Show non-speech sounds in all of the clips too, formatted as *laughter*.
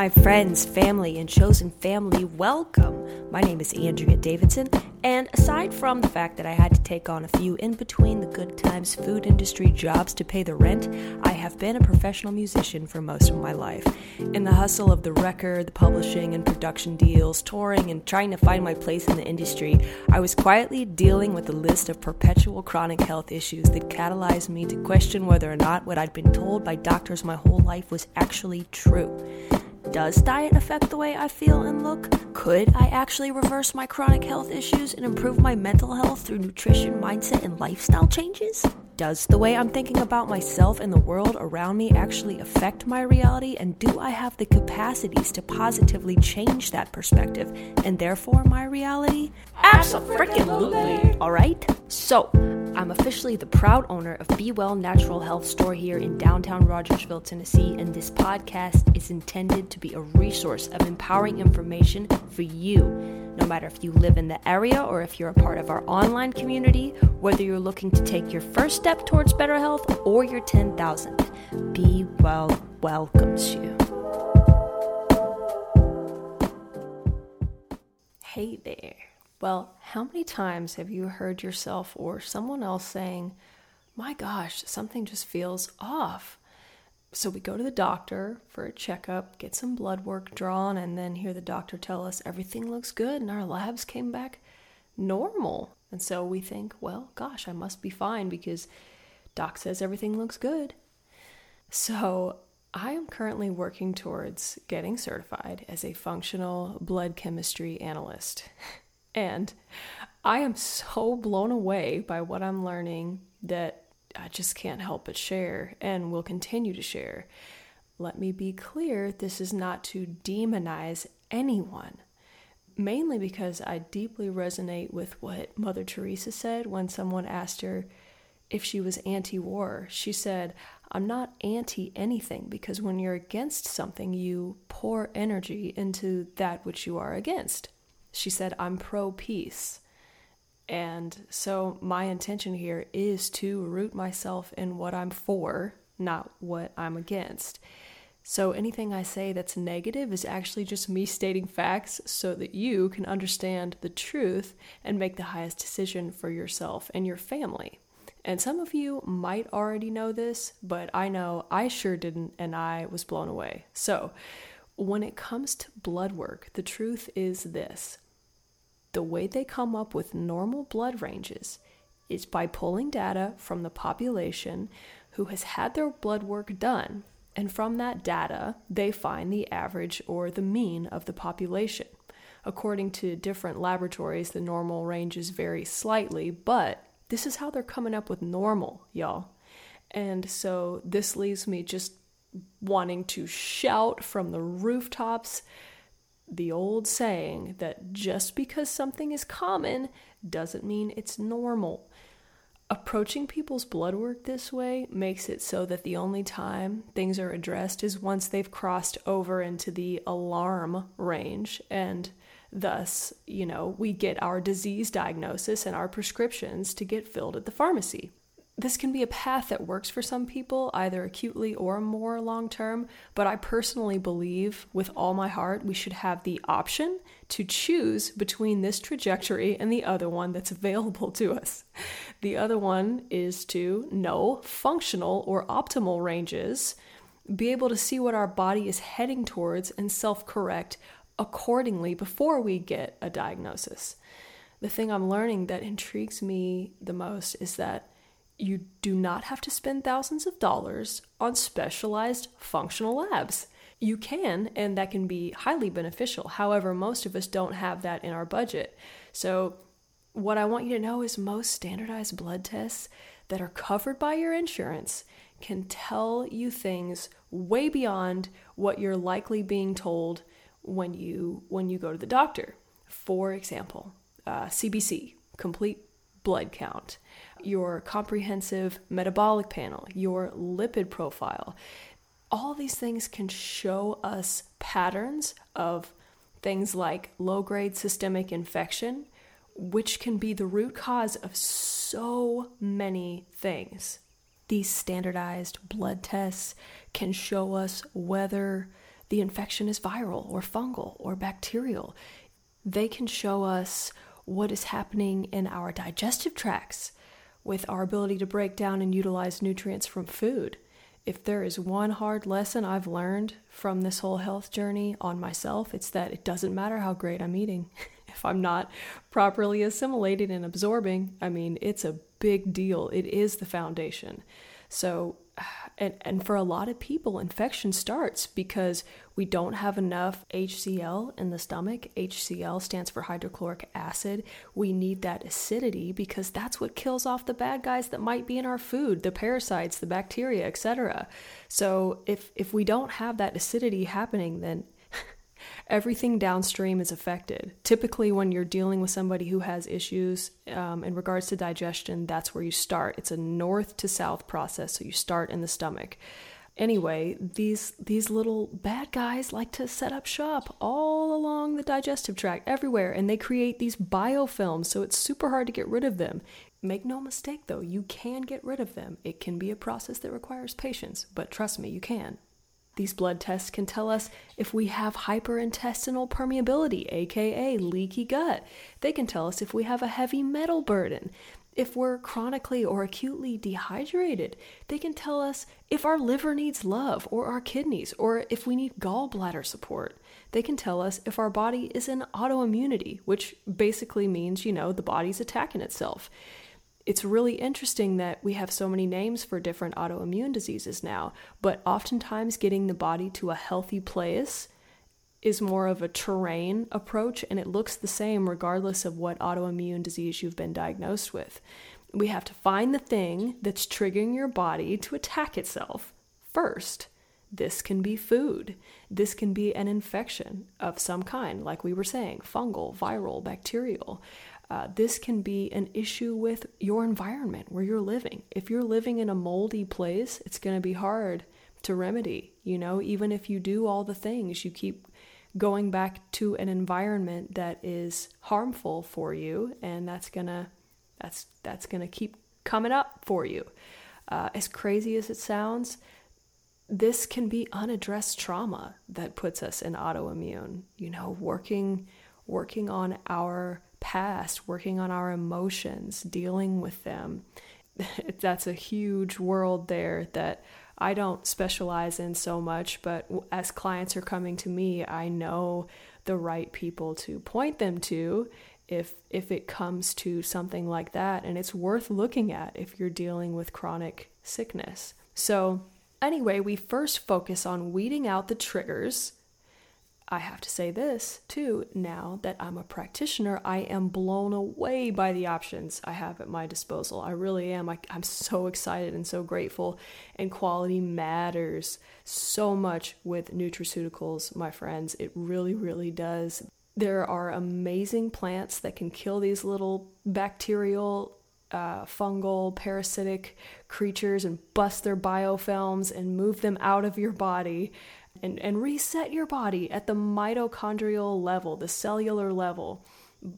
my friends, family, and chosen family, welcome. My name is Andrea Davidson, and aside from the fact that I had to take on a few in between the good times food industry jobs to pay the rent, I have been a professional musician for most of my life. In the hustle of the record, the publishing and production deals, touring, and trying to find my place in the industry, I was quietly dealing with a list of perpetual chronic health issues that catalyzed me to question whether or not what I'd been told by doctors my whole life was actually true. Does diet affect the way I feel and look? Could I actually reverse my chronic health issues and improve my mental health through nutrition, mindset, and lifestyle changes? Does the way I'm thinking about myself and the world around me actually affect my reality? And do I have the capacities to positively change that perspective and therefore my reality? Absolutely. All right? So, I'm officially the proud owner of B Well Natural Health Store here in downtown Rogersville, Tennessee, and this podcast is intended to be a resource of empowering information for you, no matter if you live in the area or if you're a part of our online community, whether you're looking to take your first step towards better health or your 10,000th. Be Well welcomes you. Hey there. Well, how many times have you heard yourself or someone else saying, My gosh, something just feels off? So we go to the doctor for a checkup, get some blood work drawn, and then hear the doctor tell us everything looks good and our labs came back normal. And so we think, well, gosh, I must be fine because doc says everything looks good. So I am currently working towards getting certified as a functional blood chemistry analyst. *laughs* And I am so blown away by what I'm learning that I just can't help but share and will continue to share. Let me be clear this is not to demonize anyone, mainly because I deeply resonate with what Mother Teresa said when someone asked her if she was anti war. She said, I'm not anti anything because when you're against something, you pour energy into that which you are against. She said, I'm pro peace. And so my intention here is to root myself in what I'm for, not what I'm against. So anything I say that's negative is actually just me stating facts so that you can understand the truth and make the highest decision for yourself and your family. And some of you might already know this, but I know I sure didn't and I was blown away. So, when it comes to blood work, the truth is this the way they come up with normal blood ranges is by pulling data from the population who has had their blood work done, and from that data, they find the average or the mean of the population. According to different laboratories, the normal ranges vary slightly, but this is how they're coming up with normal, y'all. And so this leaves me just wanting to shout from the rooftops the old saying that just because something is common doesn't mean it's normal. Approaching people's blood work this way makes it so that the only time things are addressed is once they've crossed over into the alarm range, and thus, you know, we get our disease diagnosis and our prescriptions to get filled at the pharmacy this can be a path that works for some people, either acutely or more long term. But I personally believe with all my heart we should have the option to choose between this trajectory and the other one that's available to us. The other one is to know functional or optimal ranges, be able to see what our body is heading towards and self correct accordingly before we get a diagnosis. The thing I'm learning that intrigues me the most is that you do not have to spend thousands of dollars on specialized functional labs. You can, and that can be highly beneficial. However, most of us don't have that in our budget. So, what I want you to know is most standardized blood tests that are covered by your insurance can tell you things way beyond what you're likely being told when you when you go to the doctor. For example, uh, CBC, complete blood count your comprehensive metabolic panel, your lipid profile. All these things can show us patterns of things like low grade systemic infection, which can be the root cause of so many things. These standardized blood tests can show us whether the infection is viral or fungal or bacterial. They can show us what is happening in our digestive tracts with our ability to break down and utilize nutrients from food. If there is one hard lesson I've learned from this whole health journey on myself, it's that it doesn't matter how great I'm eating. *laughs* if I'm not properly assimilating and absorbing, I mean, it's a big deal. It is the foundation. So, *sighs* and, and for a lot of people, infection starts because we don't have enough HCl in the stomach. HCl stands for hydrochloric acid. We need that acidity because that's what kills off the bad guys that might be in our food, the parasites, the bacteria, etc. So if if we don't have that acidity happening, then everything downstream is affected. Typically, when you're dealing with somebody who has issues um, in regards to digestion, that's where you start. It's a north to south process, so you start in the stomach. Anyway, these these little bad guys like to set up shop all along the digestive tract, everywhere, and they create these biofilms, so it's super hard to get rid of them. Make no mistake though, you can get rid of them. It can be a process that requires patience, but trust me, you can. These blood tests can tell us if we have hyperintestinal permeability, aka leaky gut. They can tell us if we have a heavy metal burden. If we're chronically or acutely dehydrated, they can tell us if our liver needs love or our kidneys, or if we need gallbladder support. They can tell us if our body is in autoimmunity, which basically means, you know, the body's attacking itself it's really interesting that we have so many names for different autoimmune diseases now, but oftentimes getting the body to a healthy place is more of a terrain approach and it looks the same regardless of what autoimmune disease you've been diagnosed with. We have to find the thing that's triggering your body to attack itself first. This can be food. This can be an infection of some kind, like we were saying fungal, viral, bacterial. Uh, this can be an issue with your environment where you're living. If you're living in a moldy place, it's going to be hard to remedy. You know, even if you do all the things, you keep going back to an environment that is harmful for you, and that's gonna that's that's gonna keep coming up for you. Uh, as crazy as it sounds, this can be unaddressed trauma that puts us in autoimmune. You know, working working on our past, working on our emotions, dealing with them. *laughs* That's a huge world there that I don't specialize in so much, but as clients are coming to me, I know the right people to point them to if if it comes to something like that and it's worth looking at if you're dealing with chronic sickness. So, anyway, we first focus on weeding out the triggers I have to say this too now that I'm a practitioner, I am blown away by the options I have at my disposal. I really am. I, am so excited and so grateful. And quality matters so much with nutraceuticals, my friends. It really, really does. There are amazing plants that can kill these little bacterial uh, fungal, parasitic creatures and bust their biofilms and move them out of your body and, and reset your body at the mitochondrial level, the cellular level.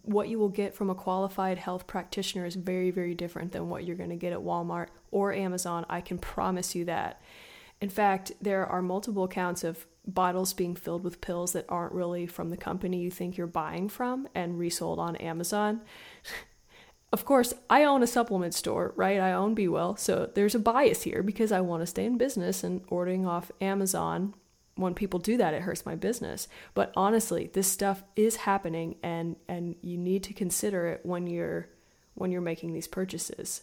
What you will get from a qualified health practitioner is very, very different than what you're going to get at Walmart or Amazon. I can promise you that. In fact, there are multiple accounts of bottles being filled with pills that aren't really from the company you think you're buying from and resold on Amazon. *laughs* of course, I own a supplement store, right? I own B Well, so there's a bias here because I want to stay in business and ordering off Amazon when people do that it hurts my business. But honestly this stuff is happening and and you need to consider it when you're when you're making these purchases.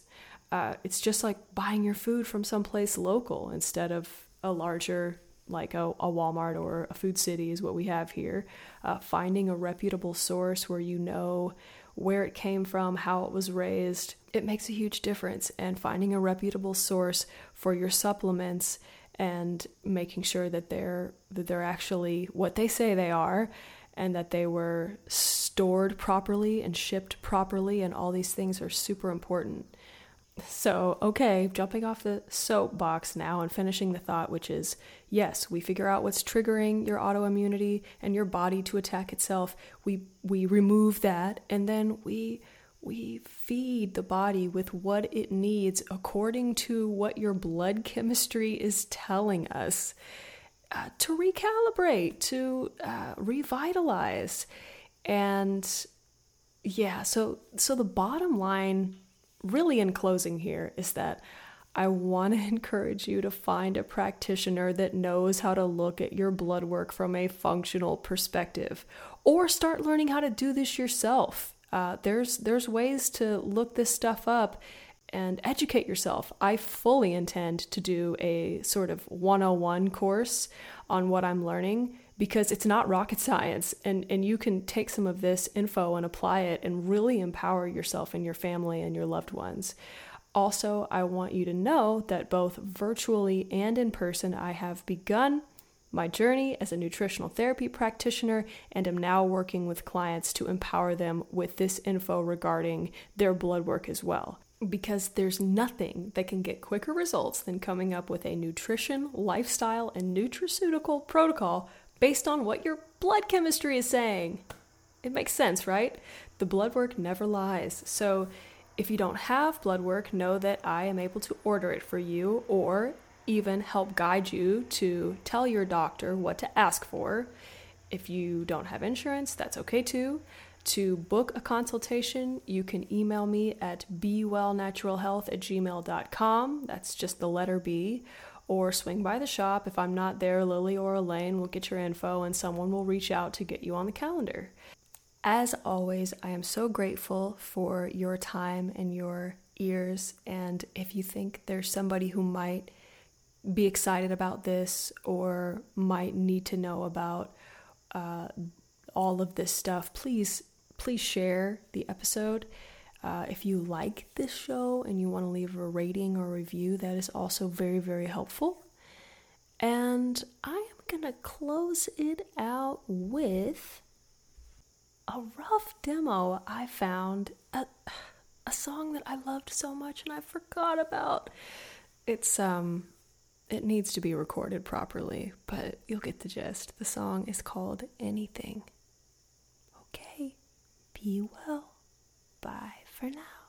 Uh, it's just like buying your food from someplace local instead of a larger like a, a walmart or a food city is what we have here. Uh, finding a reputable source where you know where it came from how it was raised it makes a huge difference. And finding a reputable source for your supplements and making sure that they're that they're actually what they say they are and that they were stored properly and shipped properly and all these things are super important. So, okay, jumping off the soapbox now and finishing the thought, which is yes, we figure out what's triggering your autoimmunity and your body to attack itself. We we remove that and then we we feed the body with what it needs according to what your blood chemistry is telling us. uh, to recalibrate, to uh, revitalize. And yeah, so so the bottom line really in closing here is that I want to *laughs* encourage you to find a practitioner that knows how to look at your blood work from a functional perspective or start learning how to do this yourself. Uh, there's there's ways to look this stuff up and educate yourself. I fully intend to do a sort of 101 course on what I'm learning because it's not rocket science and, and you can take some of this info and apply it and really empower yourself and your family and your loved ones. Also, I want you to know that both virtually and in person, I have begun my journey as a nutritional therapy practitioner and am now working with clients to empower them with this info regarding their blood work as well because there's nothing that can get quicker results than coming up with a nutrition, lifestyle, and nutraceutical protocol based on what your blood chemistry is saying. It makes sense, right? The blood work never lies. So, if you don't have blood work, know that I am able to order it for you or even help guide you to tell your doctor what to ask for. If you don't have insurance, that's okay too. To book a consultation, you can email me at bwellnaturalhealth at gmail.com. That's just the letter B. Or swing by the shop. If I'm not there, Lily or Elaine will get your info and someone will reach out to get you on the calendar. As always, I am so grateful for your time and your ears. And if you think there's somebody who might be excited about this or might need to know about uh, all of this stuff, please please share the episode. Uh, if you like this show and you want to leave a rating or review, that is also very, very helpful. And I am to close it out with a rough demo I found, a, a song that I loved so much and I forgot about. It's, um, it needs to be recorded properly, but you'll get the gist. The song is called Anything. Okay, be well. Bye for now.